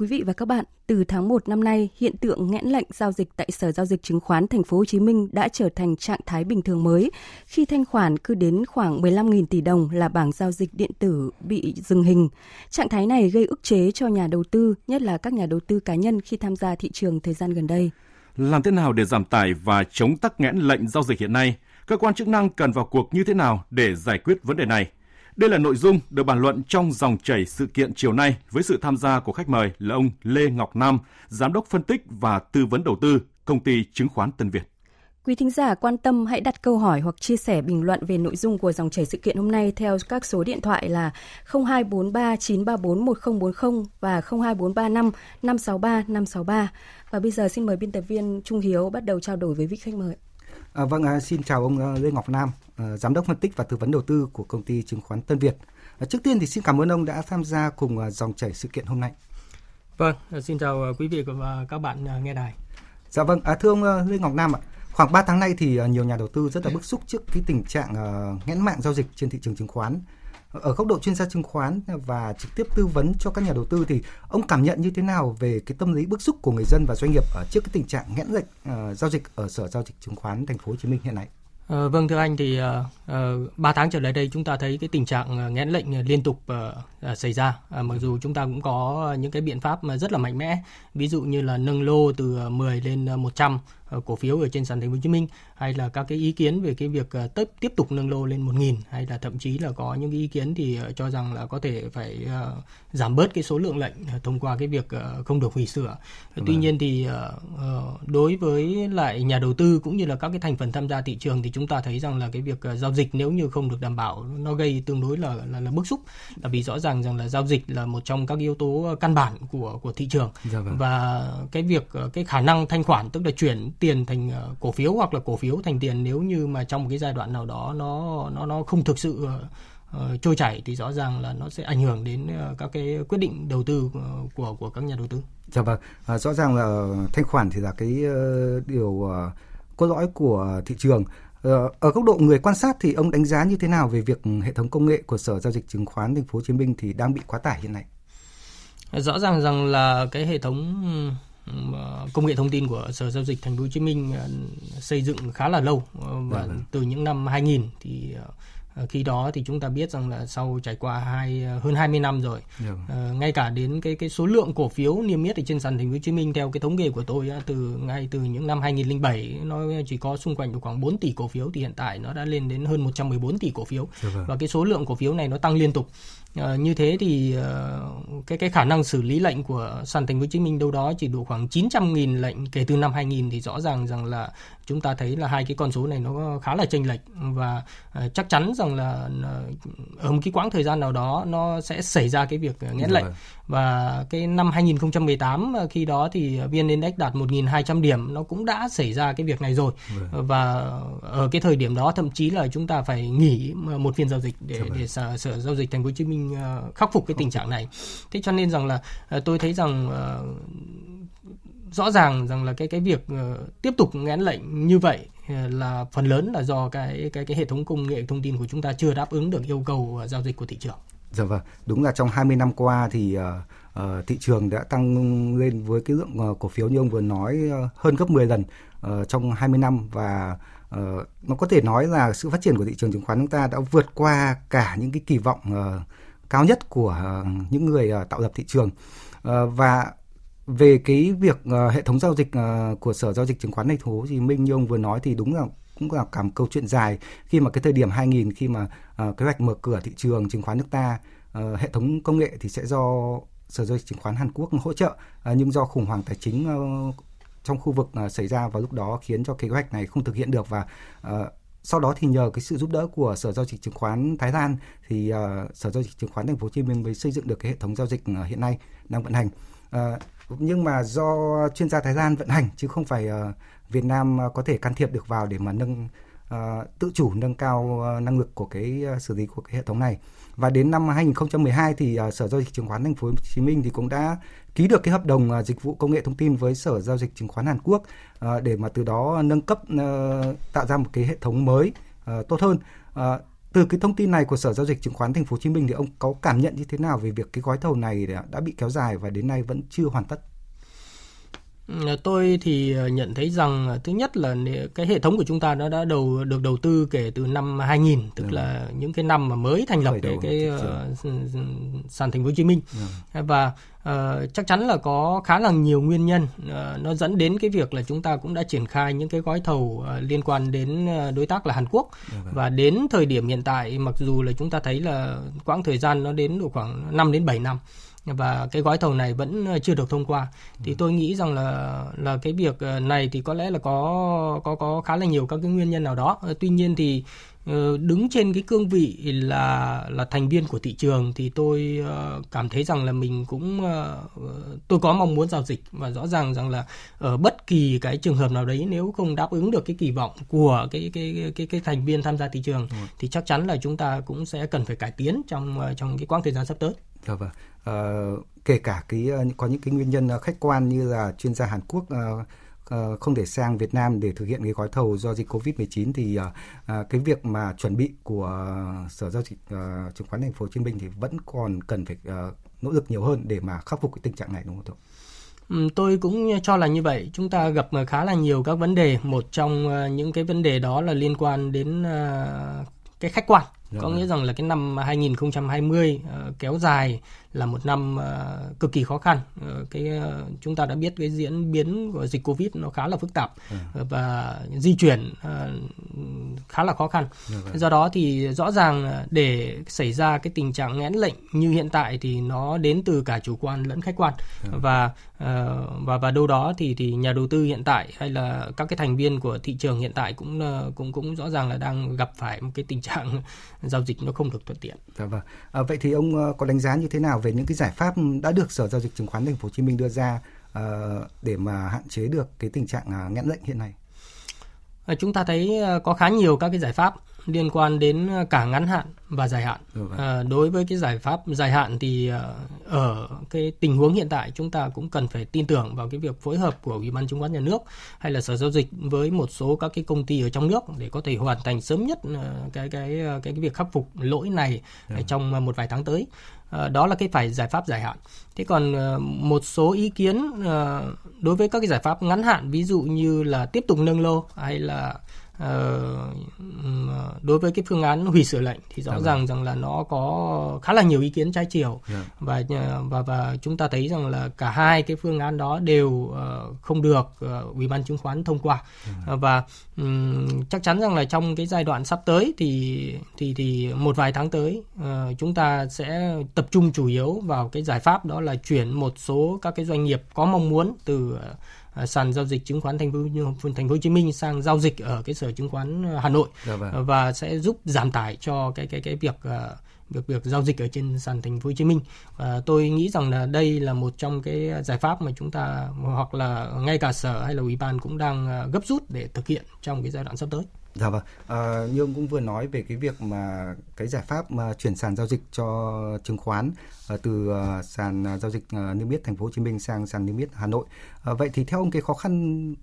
Quý vị và các bạn, từ tháng 1 năm nay, hiện tượng nghẽn lệnh giao dịch tại Sở giao dịch chứng khoán Thành phố Hồ Chí Minh đã trở thành trạng thái bình thường mới khi thanh khoản cứ đến khoảng 15.000 tỷ đồng là bảng giao dịch điện tử bị dừng hình. Trạng thái này gây ức chế cho nhà đầu tư, nhất là các nhà đầu tư cá nhân khi tham gia thị trường thời gian gần đây. Làm thế nào để giảm tải và chống tắc nghẽn lệnh giao dịch hiện nay? Cơ quan chức năng cần vào cuộc như thế nào để giải quyết vấn đề này? Đây là nội dung được bàn luận trong dòng chảy sự kiện chiều nay với sự tham gia của khách mời là ông Lê Ngọc Nam, Giám đốc phân tích và tư vấn đầu tư, công ty chứng khoán Tân Việt. Quý thính giả quan tâm hãy đặt câu hỏi hoặc chia sẻ bình luận về nội dung của dòng chảy sự kiện hôm nay theo các số điện thoại là 0243 934 1040 và 02435 563 563. Và bây giờ xin mời biên tập viên Trung Hiếu bắt đầu trao đổi với vị khách mời. À, vâng, à, xin chào ông à, Lê Ngọc Nam, à, giám đốc phân tích và tư vấn đầu tư của công ty chứng khoán Tân Việt. À, trước tiên thì xin cảm ơn ông đã tham gia cùng à, dòng chảy sự kiện hôm nay. Vâng, xin chào quý vị và các bạn nghe đài. Dạ vâng, à, thưa ông Lê Ngọc Nam ạ, khoảng 3 tháng nay thì nhiều nhà đầu tư rất là bức xúc trước cái tình trạng nghẽn mạng giao dịch trên thị trường chứng khoán ở góc độ chuyên gia chứng khoán và trực tiếp tư vấn cho các nhà đầu tư thì ông cảm nhận như thế nào về cái tâm lý bức xúc của người dân và doanh nghiệp ở trước cái tình trạng nghẽn lệnh uh, ờ, giao dịch ở sở giao dịch chứng khoán thành phố Hồ Chí Minh hiện nay? À, vâng thưa anh thì uh, uh, 3 tháng trở lại đây chúng ta thấy cái tình trạng ờ, nghẽn lệnh liên tục uh, xảy ra uh, mặc dù chúng ta cũng có những cái biện pháp mà rất là mạnh mẽ ví dụ như là nâng lô từ 10 lên 100 trăm cổ phiếu ở trên sàn thành phố Hồ Chí Minh hay là các cái ý kiến về cái việc uh, tiếp tiếp tục nâng lô lên 1.000 hay là thậm chí là có những cái ý kiến thì uh, cho rằng là có thể phải giảm bớt cái số lượng lệnh thông qua cái việc không được hủy sửa. Vâng. Tuy nhiên thì đối với lại nhà đầu tư cũng như là các cái thành phần tham gia thị trường thì chúng ta thấy rằng là cái việc giao dịch nếu như không được đảm bảo nó gây tương đối là là, là bức xúc là vì rõ ràng rằng là giao dịch là một trong các yếu tố căn bản của của thị trường dạ vâng. và cái việc cái khả năng thanh khoản tức là chuyển tiền thành cổ phiếu hoặc là cổ phiếu thành tiền nếu như mà trong một cái giai đoạn nào đó nó nó nó không thực sự uh, trôi chảy thì rõ ràng là nó sẽ ảnh hưởng đến uh, các cái quyết định đầu tư của của, của các nhà đầu tư. Dạ vâng, à, rõ ràng là thanh khoản thì là cái uh, điều uh, cốt lõi của thị trường. Ở góc độ người quan sát thì ông đánh giá như thế nào về việc hệ thống công nghệ của Sở giao dịch chứng khoán Thành phố Hồ Chí Minh thì đang bị quá tải hiện nay? Rõ ràng rằng là cái hệ thống công nghệ thông tin của Sở giao dịch Thành phố Hồ Chí Minh xây dựng khá là lâu và dạ, từ những năm 2000 thì Ờ, khi đó thì chúng ta biết rằng là sau trải qua hai ờ, hơn 20 năm rồi yeah. Dạ. uh, ngay cả đến cái cái số lượng cổ phiếu niêm yết ở trên sàn thành phố Hồ Chí Minh theo cái thống kê của tôi từ ngay từ những năm 2007 nó chỉ có xung quanh khoảng 4 tỷ cổ phiếu thì hiện tại nó đã lên đến hơn 114 tỷ cổ phiếu yeah. Dạ và cái số lượng cổ phiếu này nó tăng liên tục À, như thế thì uh, cái cái khả năng xử lý lệnh của sàn thành phố Hồ Chí Minh đâu đó chỉ đủ khoảng 900.000 lệnh kể từ năm 2000 thì rõ ràng rằng là chúng ta thấy là hai cái con số này nó khá là chênh lệch và uh, chắc chắn rằng là uh, ở một cái quãng thời gian nào đó nó sẽ xảy ra cái việc nghẽn lệnh. và cái năm 2018 khi đó thì VN Index đạt 1.200 điểm nó cũng đã xảy ra cái việc này rồi. Vâng. và ở cái thời điểm đó thậm chí là chúng ta phải nghỉ một phiên giao dịch để để sở, sở giao dịch thành phố Hồ Chí Minh khắc phục cái tình trạng này thế cho nên rằng là tôi thấy rằng rõ ràng rằng là cái cái việc tiếp tục ngán lệnh như vậy là phần lớn là do cái cái cái hệ thống công nghệ thông tin của chúng ta chưa đáp ứng được yêu cầu giao dịch của thị trường. Dạ vâng, đúng là trong 20 năm qua thì uh, uh, thị trường đã tăng lên với cái lượng uh, cổ phiếu như ông vừa nói uh, hơn gấp 10 lần uh, trong 20 năm và uh, nó có thể nói là sự phát triển của thị trường chứng khoán chúng ta đã vượt qua cả những cái kỳ vọng uh, cao nhất của ờ, những người ờ, tạo lập thị trường. Ờ, và về cái việc hệ thống giao dịch của sở giao dịch chứng khoán thành phố Hồ Chí Minh như ông vừa nói thì đúng là cũng là cả một câu chuyện dài. Khi mà cái thời điểm 2000 khi mà kế hoạch mở cửa thị trường chứng khoán nước ta hệ thống công nghệ thì sẽ do sở giao dịch chứng khoán Hàn Quốc hỗ trợ nhưng do khủng hoảng tài chính trong khu vực xảy ra vào lúc đó khiến cho kế hoạch này không thực hiện được và sau đó thì nhờ cái sự giúp đỡ của sở giao dịch chứng khoán Thái Lan thì uh, sở giao dịch chứng khoán Thành phố Hồ Chí Minh mới xây dựng được cái hệ thống giao dịch uh, hiện nay đang vận hành. Uh, nhưng mà do chuyên gia Thái Lan vận hành chứ không phải uh, Việt Nam uh, có thể can thiệp được vào để mà nâng tự chủ nâng cao năng lực của cái xử lý của cái hệ thống này và đến năm 2012 thì Sở giao dịch chứng khoán Thành phố Hồ Chí Minh thì cũng đã ký được cái hợp đồng à, dịch vụ công nghệ thông tin với Sở giao dịch chứng khoán Hàn Quốc à, để mà từ đó nâng cấp ờ, tạo ra một cái hệ thống mới ờ, tốt hơn ờ, từ cái thông tin này của Sở giao dịch chứng khoán Thành phố Hồ Chí Minh thì ông có cảm nhận như thế nào về việc cái gói thầu này đã bị kéo dài và đến nay vẫn chưa hoàn tất? Ừ, tôi thì ờ, nhận thấy rằng ờ, thứ nhất là cái hệ thống của chúng ta nó đã đầu được đầu tư kể từ năm 2000 tức ừ. là những cái năm mà mới thành lập cái, cái uh, sàn thành phố Hồ Chí Minh ừ. và uh, chắc chắn là có khá là nhiều nguyên nhân uh, nó dẫn đến cái việc là chúng ta cũng đã triển khai những cái gói thầu uh, liên quan đến đối tác là Hàn Quốc và đến thời điểm hiện tại mặc dù là chúng ta thấy là quãng thời gian nó đến độ khoảng 5 đến 7 năm và cái gói thầu này vẫn ờ, chưa được thông qua thì tôi nghĩ rằng là là cái việc ờ, này thì có lẽ là có có có khá là nhiều các cái nguyên nhân nào đó ờ, tuy nhiên thì đứng trên cái cương vị là là thành viên của thị trường thì tôi cảm thấy rằng là mình cũng tôi có mong muốn giao dịch và rõ ràng rằng là ở bất kỳ cái trường hợp nào đấy nếu không đáp ứng được cái kỳ vọng của cái cái cái cái thành viên tham gia thị trường ừ. thì chắc chắn là chúng ta cũng sẽ cần phải cải tiến trong trong cái quãng thời gian sắp tới. Dạ vâng. Uh, kể cả cái uh, có những cái nguyên nhân uh, khách quan như là chuyên gia Hàn Quốc uh, không để sang Việt Nam để thực hiện cái gói thầu do dịch Covid-19 thì cái việc mà chuẩn bị của Sở giao dịch chứng khoán Thành phố Hồ Chí Minh thì vẫn còn cần phải nỗ lực nhiều hơn để mà khắc phục cái tình trạng này đúng không thưa? Tôi cũng cho là như vậy. Chúng ta gặp khá là nhiều các vấn đề. Một trong những cái vấn đề đó là liên quan đến cái khách quan có nghĩa rằng là cái năm 2020 uh, kéo dài là một năm uh, cực kỳ khó khăn. Uh, cái uh, chúng ta đã biết cái diễn biến của dịch Covid nó khá là phức tạp uh, và di chuyển khá là khó khăn. Uh, Do đó thì rõ ràng để xảy ra cái tình trạng nghẽn lệnh như hiện tại thì nó đến từ cả chủ quan lẫn khách quan uh, và uh, và và đâu đó thì thì nhà đầu tư hiện tại hay là các cái thành viên của thị trường hiện tại cũng cũng cũng rõ ràng là đang gặp phải một cái tình trạng giao dịch nó không được thuận tiện. Dạ vâng. À, vậy thì ông có đánh giá như thế nào về những cái giải pháp đã được Sở giao dịch chứng khoán Thành phố Hồ Chí Minh đưa ra uh, để mà hạn chế được cái tình trạng uh, nghẽn lệnh hiện nay? À, chúng ta thấy có khá nhiều các cái giải pháp liên quan đến cả ngắn hạn và dài hạn. À, đối với cái giải pháp dài hạn thì ở cái tình huống hiện tại chúng ta cũng cần phải tin tưởng vào cái việc phối hợp của Ủy ban chứng khoán nhà nước hay là Sở giao dịch với một số các cái công ty ở trong nước để có thể hoàn thành sớm nhất cái cái cái, cái việc khắc phục lỗi này ừ. trong một vài tháng tới. Ờ, đó là cái phải giải pháp dài hạn. Thế còn ờ, một số ý kiến ờ, đối với các cái giải pháp ngắn hạn, ví dụ như là tiếp tục nâng lô hay là đối với cái phương án hủy sửa lệnh thì rõ dạ ràng rằng là nó có khá là nhiều ý kiến trái chiều yeah. Dạ. và và và chúng ta thấy rằng là cả hai cái phương án đó đều uh, không được ủy ban chứng khoán thông qua yeah. Dạ. và um, chắc chắn rằng là trong cái giai đoạn sắp tới thì thì thì một vài tháng tới uh, chúng ta sẽ tập trung chủ yếu vào cái giải pháp đó là chuyển một số các cái doanh nghiệp có mong muốn từ sàn giao dịch chứng khoán thành phố thành phố Hồ Chí Minh sang giao dịch ở cái sở chứng khoán Hà Nội dạ vâng. và sẽ giúp giảm tải cho cái cái cái việc uh, việc việc giao dịch ở trên sàn thành phố Hồ Chí Minh. Và tôi nghĩ rằng là đây là một trong cái giải pháp mà chúng ta hoặc là ngay cả sở hay là ủy ban cũng đang à, gấp rút để thực hiện trong cái giai đoạn sắp tới. Dạ vâng. À, như ông cũng vừa nói về cái việc mà cái giải pháp mà chuyển sàn giao dịch cho chứng khoán à, từ à, sàn à, giao dịch à, niêm yết thành phố Hồ Chí Minh sang sàn niêm yết Hà Nội. À, vậy thì theo ông cái khó khăn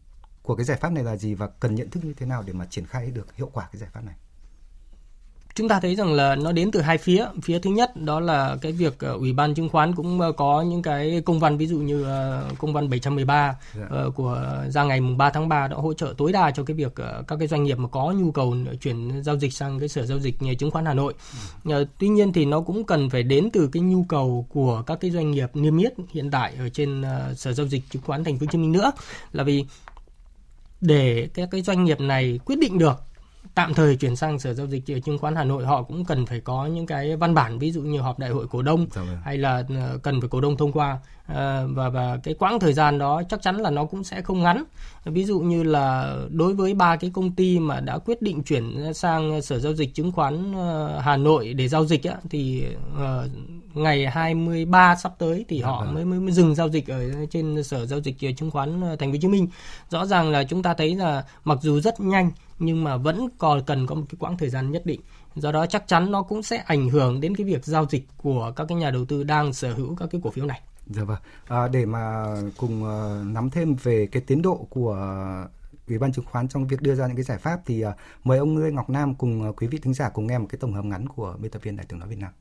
của cái giải pháp này là gì và cần nhận thức như thế nào để mà triển khai được hiệu quả cái giải pháp này? Chúng ta thấy rằng là nó đến từ hai phía phía thứ nhất đó là cái việc uh, ủy ban chứng khoán cũng uh, có những cái công văn ví dụ như uh, công văn 713 yeah. Dạ. của ra ngày mùng 3 tháng 3 đã hỗ trợ tối đa cho cái việc các cái doanh nghiệp mà có nhu cầu chuyển giao dịch sang cái sở giao dịch chứng khoán Hà Nội. Mm. Uh, tuy nhiên thì nó cũng cần phải đến từ cái nhu cầu của các cái doanh nghiệp niêm yết hiện tại ở trên sở giao dịch chứng khoán Thành phố Hồ Chí Minh nữa là vì để các cái doanh nghiệp này quyết định được tạm thời chuyển sang sở giao dịch chứng khoán Hà Nội họ cũng cần phải có những cái văn bản ví dụ như họp đại hội cổ đông dạ vâng. hay là ờ, cần phải cổ đông thông qua ờ, và và cái quãng thời gian đó chắc chắn là nó cũng sẽ không ngắn ví dụ như là đối với ba cái công ty mà đã quyết định chuyển sang sở giao dịch chứng khoán ờ, Hà Nội để giao dịch á, thì ngày 23 sắp tới thì họ vâng. mới, mới mới dừng giao dịch ở trên sở giao dịch chứng khoán Thành phố Hồ Chí Minh. Rõ ràng là chúng ta thấy là mặc dù rất nhanh nhưng mà vẫn còn cần có một cái quãng thời gian nhất định. Do đó chắc chắn nó cũng sẽ ảnh hưởng đến cái việc giao dịch của các cái nhà đầu tư đang sở hữu các cái cổ phiếu này. Dạ vâng. À, để mà cùng uh, nắm thêm về cái tiến độ của Ủy ban chứng khoán trong việc đưa ra những cái giải pháp thì uh, mời ông Lê Ngọc Nam cùng uh, quý vị thính giả cùng nghe một cái tổng hợp ngắn của biên tập viên Đại tướng nói Việt Nam.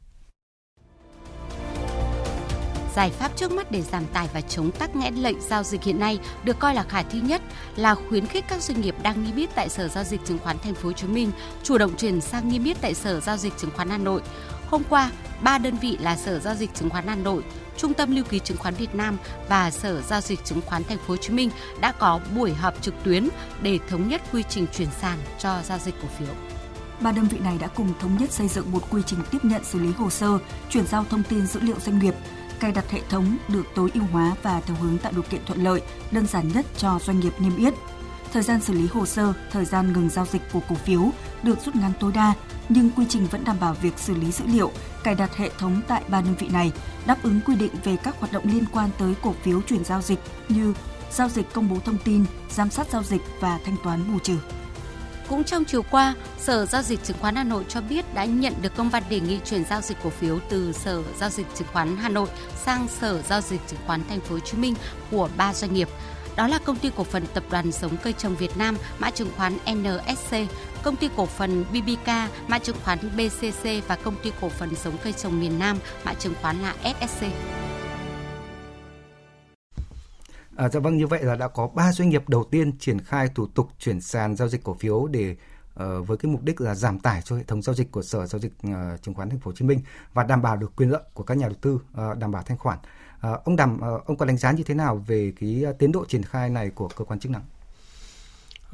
Giải pháp trước mắt để giảm tải và chống tắc nghẽn lệnh giao dịch hiện nay được coi là khả thi nhất là khuyến khích các doanh nghiệp đang niêm yết tại Sở giao dịch chứng khoán Thành phố Hồ Chí Minh chủ động chuyển sang niêm yết tại Sở giao dịch chứng khoán Hà Nội. Hôm qua, ba đơn vị là Sở giao dịch chứng khoán Hà Nội, Trung tâm Lưu ký Chứng khoán Việt Nam và Sở Giao dịch Chứng khoán Thành phố Hồ Chí Minh đã có buổi họp trực tuyến để thống nhất quy trình chuyển sàn cho giao dịch cổ phiếu. Ba đơn vị này đã cùng thống nhất xây dựng một quy trình tiếp nhận xử lý hồ sơ, chuyển giao thông tin dữ liệu doanh nghiệp, cài đặt hệ thống được tối ưu hóa và theo hướng tạo điều kiện thuận lợi, đơn giản nhất cho doanh nghiệp niêm yết. Thời gian xử lý hồ sơ, thời gian ngừng giao dịch của cổ phiếu được rút ngắn tối đa, nhưng quy trình vẫn đảm bảo việc xử lý dữ liệu, cài đặt hệ thống tại ba đơn vị này, đáp ứng quy định về các hoạt động liên quan tới cổ phiếu chuyển giao dịch như giao dịch công bố thông tin, giám sát giao dịch và thanh toán bù trừ. Cũng trong chiều qua, Sở Giao dịch Chứng khoán Hà Nội cho biết đã nhận được công văn đề nghị chuyển giao dịch cổ phiếu từ Sở Giao dịch Chứng khoán Hà Nội sang Sở Giao dịch Chứng khoán Thành phố Hồ Chí Minh của ba doanh nghiệp. Đó là công ty cổ phần Tập đoàn Giống cây trồng Việt Nam, mã chứng khoán NSC, công ty cổ phần BBK, mã chứng khoán BCC và công ty cổ phần Giống cây trồng miền Nam, mã chứng khoán là SSC. À, dạ vâng như vậy là đã có 3 doanh nghiệp đầu tiên triển khai thủ tục chuyển sàn giao dịch cổ phiếu để uh, với cái mục đích là giảm tải cho hệ thống giao dịch của Sở giao dịch uh, chứng khoán Thành phố Hồ Chí Minh và đảm bảo được quyền lợi của các nhà đầu tư, uh, đảm bảo thanh khoản. Uh, ông Đàm, uh, ông có đánh giá như thế nào về cái tiến độ triển khai này của cơ quan chức năng?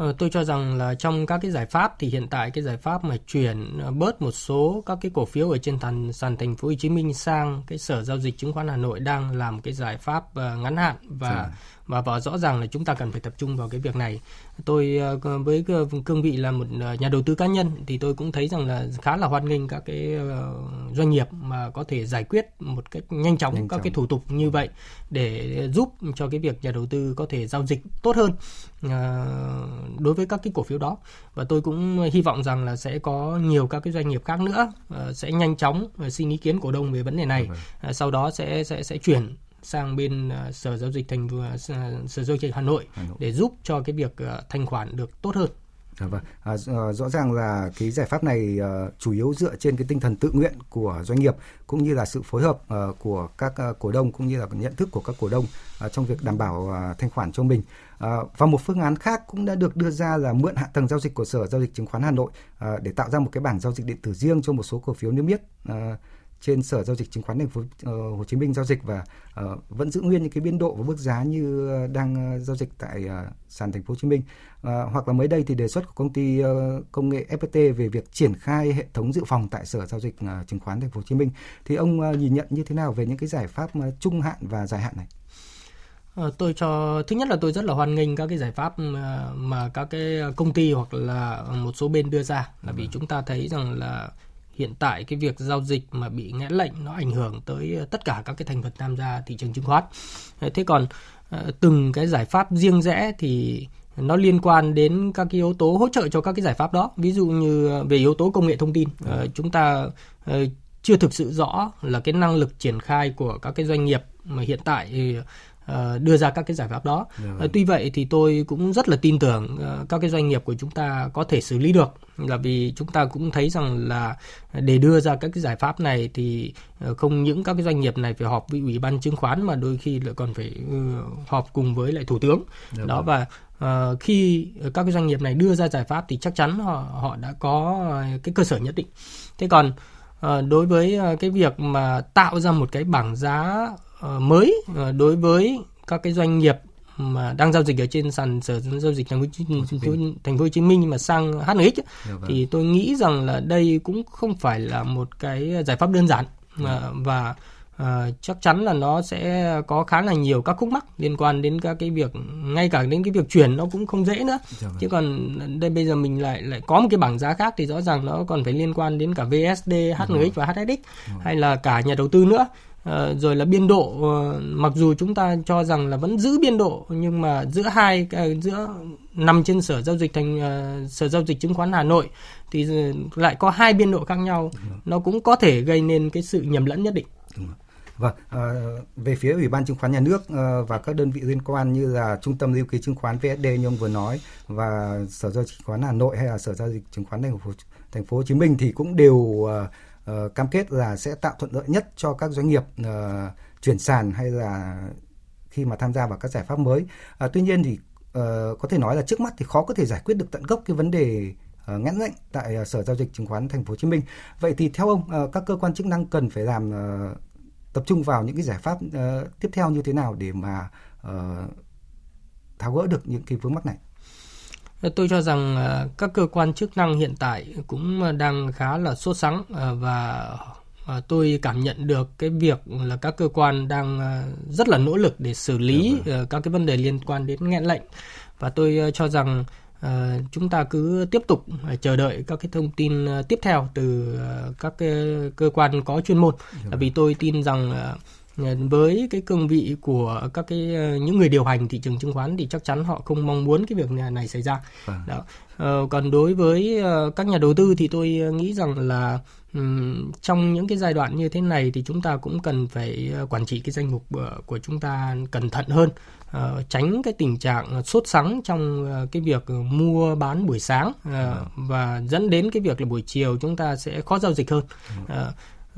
Ờ, tôi cho rằng là trong các cái giải pháp thì hiện tại cái giải pháp mà chuyển ờ, bớt một số các cái cổ phiếu ở trên sàn sàn thành phố Hồ Chí Minh sang cái sở giao dịch chứng khoán Hà Nội đang làm cái giải pháp uh, ngắn hạn và Dạ và và rõ ràng là chúng ta cần phải tập trung vào cái việc này. Tôi ờ, với cương vị là một ờ, nhà đầu tư cá nhân thì tôi cũng thấy rằng là khá là hoan nghênh các cái ờ, doanh nghiệp mà có thể giải quyết một cách nhanh chóng nhanh các chóng. cái thủ tục như vậy để giúp cho cái việc nhà đầu tư có thể giao dịch tốt hơn đối với các cái cổ phiếu đó. Và tôi cũng hy vọng rằng là sẽ có nhiều các cái doanh nghiệp khác nữa sẽ nhanh chóng xin ý kiến cổ đông về vấn đề này. Sau đó sẽ sẽ sẽ chuyển sang bên sở giao dịch thành sở giao dịch Hà Nội, Hà Nội. để giúp cho cái việc thanh khoản được tốt hơn. À, vâng. À, ờ, rõ ràng là cái giải pháp này à, chủ yếu dựa trên cái tinh thần tự nguyện của doanh nghiệp cũng như là sự phối hợp à, của các à, cổ đông cũng như là nhận thức của các cổ đông à, trong việc đảm bảo à, thanh khoản cho mình. À, và một phương án khác cũng đã được đưa ra là mượn hạ tầng giao dịch của Sở giao dịch chứng khoán Hà Nội à, để tạo ra một cái bảng giao dịch điện tử riêng cho một số cổ phiếu niêm yết. À, trên sở giao dịch chứng khoán thành phố ờ, Hồ Chí Minh giao dịch và uh, vẫn giữ nguyên những cái biên độ và mức giá như đang uh, giao dịch tại uh, sàn thành phố Hồ Chí Minh uh, hoặc là mới đây thì đề xuất của công ty uh, công nghệ FPT về việc triển khai hệ thống dự phòng tại sở giao dịch uh, chứng khoán thành phố Hồ Chí Minh thì ông uh, nhìn nhận như thế nào về những cái giải pháp uh, trung hạn và dài hạn này? tôi cho thứ nhất là tôi rất là hoan nghênh các cái giải pháp mà, mà các cái công ty hoặc là một số bên đưa ra là vì vâng. chúng ta thấy rằng là hiện tại cái việc giao dịch mà bị nghẽn lệnh nó ảnh hưởng tới ờ, tất cả các cái thành phần tham gia thị trường chứng khoán. Ờ, thế còn ờ, từng cái giải pháp riêng rẽ thì nó liên quan đến các cái yếu tố hỗ trợ cho các cái giải pháp đó. Ví dụ như về yếu tố công nghệ thông tin, chúng ta chưa thực sự rõ là cái năng lực triển khai của các cái doanh nghiệp mà hiện tại Ờ, đưa ra các cái giải pháp đó. Uh, tuy vậy thì tôi cũng rất là tin tưởng uh, các cái doanh nghiệp của chúng ta có thể xử lý được là vì chúng ta cũng thấy rằng là để đưa ra các cái giải pháp này thì không những các cái doanh nghiệp này phải họp với ủy ban chứng khoán mà đôi khi lại còn phải uh, họp cùng với lại thủ tướng. Được đó và uh, khi các cái doanh nghiệp này đưa ra giải pháp thì chắc chắn họ họ đã có cái cơ sở nhất định. Thế còn uh, đối với cái việc mà tạo ra một cái bảng giá Ờ, mới uh, đối với các cái doanh nghiệp mà đang giao dịch ở trên sàn sở giao dịch thành phố, thành phố Hồ Chí Minh mà sang HNX ấy, dạ vâng. thì tôi nghĩ rằng là đây cũng không phải là một cái giải pháp đơn giản uh, và À, chắc chắn là nó sẽ có khá là nhiều các khúc mắc liên quan đến các cái việc ngay cả đến cái việc chuyển nó cũng không dễ nữa. Dạ vâng. chứ còn đây bây giờ mình lại lại có một cái bảng giá khác thì rõ ràng nó còn phải liên quan đến cả VSD, HNX và HSX hay là cả nhà đầu tư nữa À, rồi là biên độ uh, mặc dù chúng ta cho rằng là vẫn giữ biên độ nhưng mà giữa hai uh, giữa nằm trên sở giao dịch thành uh, sở giao dịch chứng khoán Hà Nội thì lại có hai biên độ khác nhau. Nó cũng có thể gây nên cái sự nhầm lẫn nhất định. Vâng, à, về phía Ủy ban chứng khoán nhà nước à, và các đơn vị liên quan như là Trung tâm lưu ký chứng khoán VSD như ông vừa nói và Sở giao dịch chứng khoán Hà Nội hay là Sở giao dịch chứng khoán thành phố thành phố Hồ Chí Minh thì cũng đều à, uh, cam kết là sẽ tạo thuận lợi nhất cho các doanh nghiệp uh, chuyển sàn hay là khi mà tham gia vào các giải pháp mới. Uh, tuy nhiên thì uh, có thể nói là trước mắt thì khó có thể giải quyết được tận gốc cái vấn đề uh, ngăn lệnh tại uh, Sở giao dịch chứng khoán Thành phố Hồ Chí Minh. Vậy thì theo ông uh, các cơ quan chức năng cần phải làm uh, tập trung vào những cái giải pháp uh, tiếp theo như thế nào để mà uh, tháo gỡ được những cái vướng mắc này? Tôi cho rằng à, các cơ quan chức năng hiện tại cũng đang khá là sốt sắng và tôi cảm nhận được cái việc là các cơ quan đang rất là nỗ lực để xử lý dạ vâng. các cái vấn đề liên quan đến nghẹn lệnh và tôi cho rằng chúng ta cứ tiếp tục chờ đợi các cái thông tin tiếp theo từ các cái cơ quan có chuyên môn dạ vì vâng. tôi tin rằng với cái cương vị của các cái ờ, những người điều hành thị trường chứng khoán thì chắc chắn họ không mong muốn cái việc này xảy ra. À. Đó. Ờ, còn đối với ờ, các nhà đầu tư thì tôi nghĩ rằng là trong những cái giai đoạn như thế này thì chúng ta cũng cần phải quản trị cái danh mục của chúng ta cẩn thận hơn, tránh cái tình trạng sốt sắng trong cái việc mua bán buổi sáng à. và dẫn đến cái việc là buổi chiều chúng ta sẽ khó giao dịch hơn.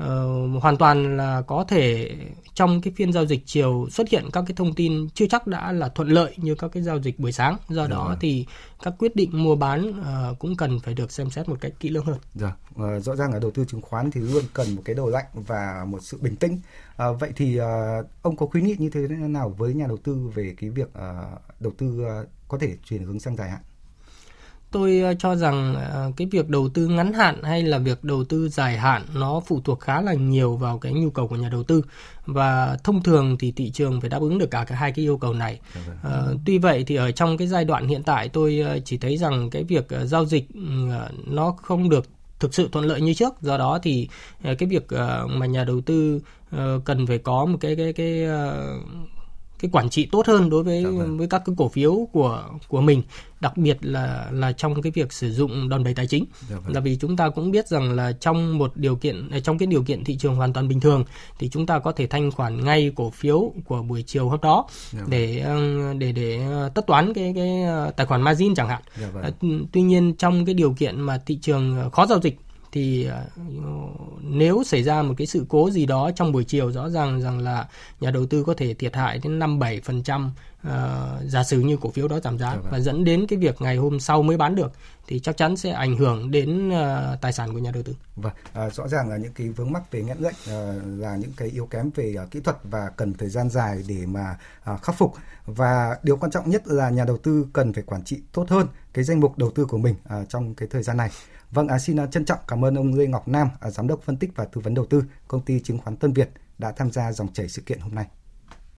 Uh, hoàn toàn là có thể trong cái phiên giao dịch chiều xuất hiện các cái thông tin chưa chắc đã là thuận lợi như các cái giao dịch buổi sáng do dạ đó thì các quyết định mua bán uh, cũng cần phải được xem xét một cách kỹ lưỡng hơn. Dạ, uh, rõ ràng là đầu tư chứng khoán thì luôn cần một cái đầu lạnh và một sự bình tĩnh. Uh, vậy thì uh, ông có khuyến nghị như thế nào với nhà đầu tư về cái việc uh, đầu tư uh, có thể chuyển hướng sang dài hạn? Tôi ờ, cho rằng ờ, cái việc đầu tư ngắn hạn hay là việc đầu tư dài hạn nó phụ thuộc khá là nhiều vào cái nhu cầu của nhà đầu tư. Và thông thường thì thị trường phải đáp ứng được cả cái hai cái yêu cầu này. À, tuy vậy thì ở trong cái giai đoạn hiện tại tôi chỉ thấy rằng cái việc giao dịch nó không được thực sự thuận lợi như trước. Do đó thì cái việc mà nhà đầu tư cần phải có một cái cái cái cái quản trị tốt hơn đối với dạ vâng. với các cái cổ phiếu của của mình đặc biệt là là trong cái việc sử dụng đòn bẩy tài chính dạ vâng. là vì chúng ta cũng biết rằng là trong một điều kiện trong cái điều kiện thị trường hoàn toàn bình thường thì chúng ta có thể thanh khoản ngay cổ phiếu của buổi chiều hôm đó dạ vâng. để ờ, để để ờ, tất toán cái cái ờ, tài khoản margin chẳng hạn tuy nhiên trong cái điều kiện mà thị trường khó giao dịch thì ờ, nếu xảy ra một cái sự cố gì đó trong buổi chiều, rõ ràng rằng là nhà đầu tư có thể thiệt hại đến 5 7% uh, giả sử như cổ phiếu đó giảm giá vâng. và dẫn đến cái việc ngày hôm sau mới bán được thì chắc chắn sẽ ảnh hưởng đến uh, tài sản của nhà đầu tư. Vâng, à, rõ ràng là những cái vướng mắc về nhãn lệnh uh, là những cái yếu kém về uh, kỹ thuật và cần thời gian dài để mà uh, khắc phục và điều quan trọng nhất là nhà đầu tư cần phải quản trị tốt hơn cái danh mục đầu tư của mình uh, trong cái thời gian này. Vâng, à, xin trân trọng cảm ơn ông Lê Ngọc Nam, à, giám đốc phân tích và tư vấn đầu tư công ty chứng khoán Tân Việt đã tham gia dòng chảy sự kiện hôm nay.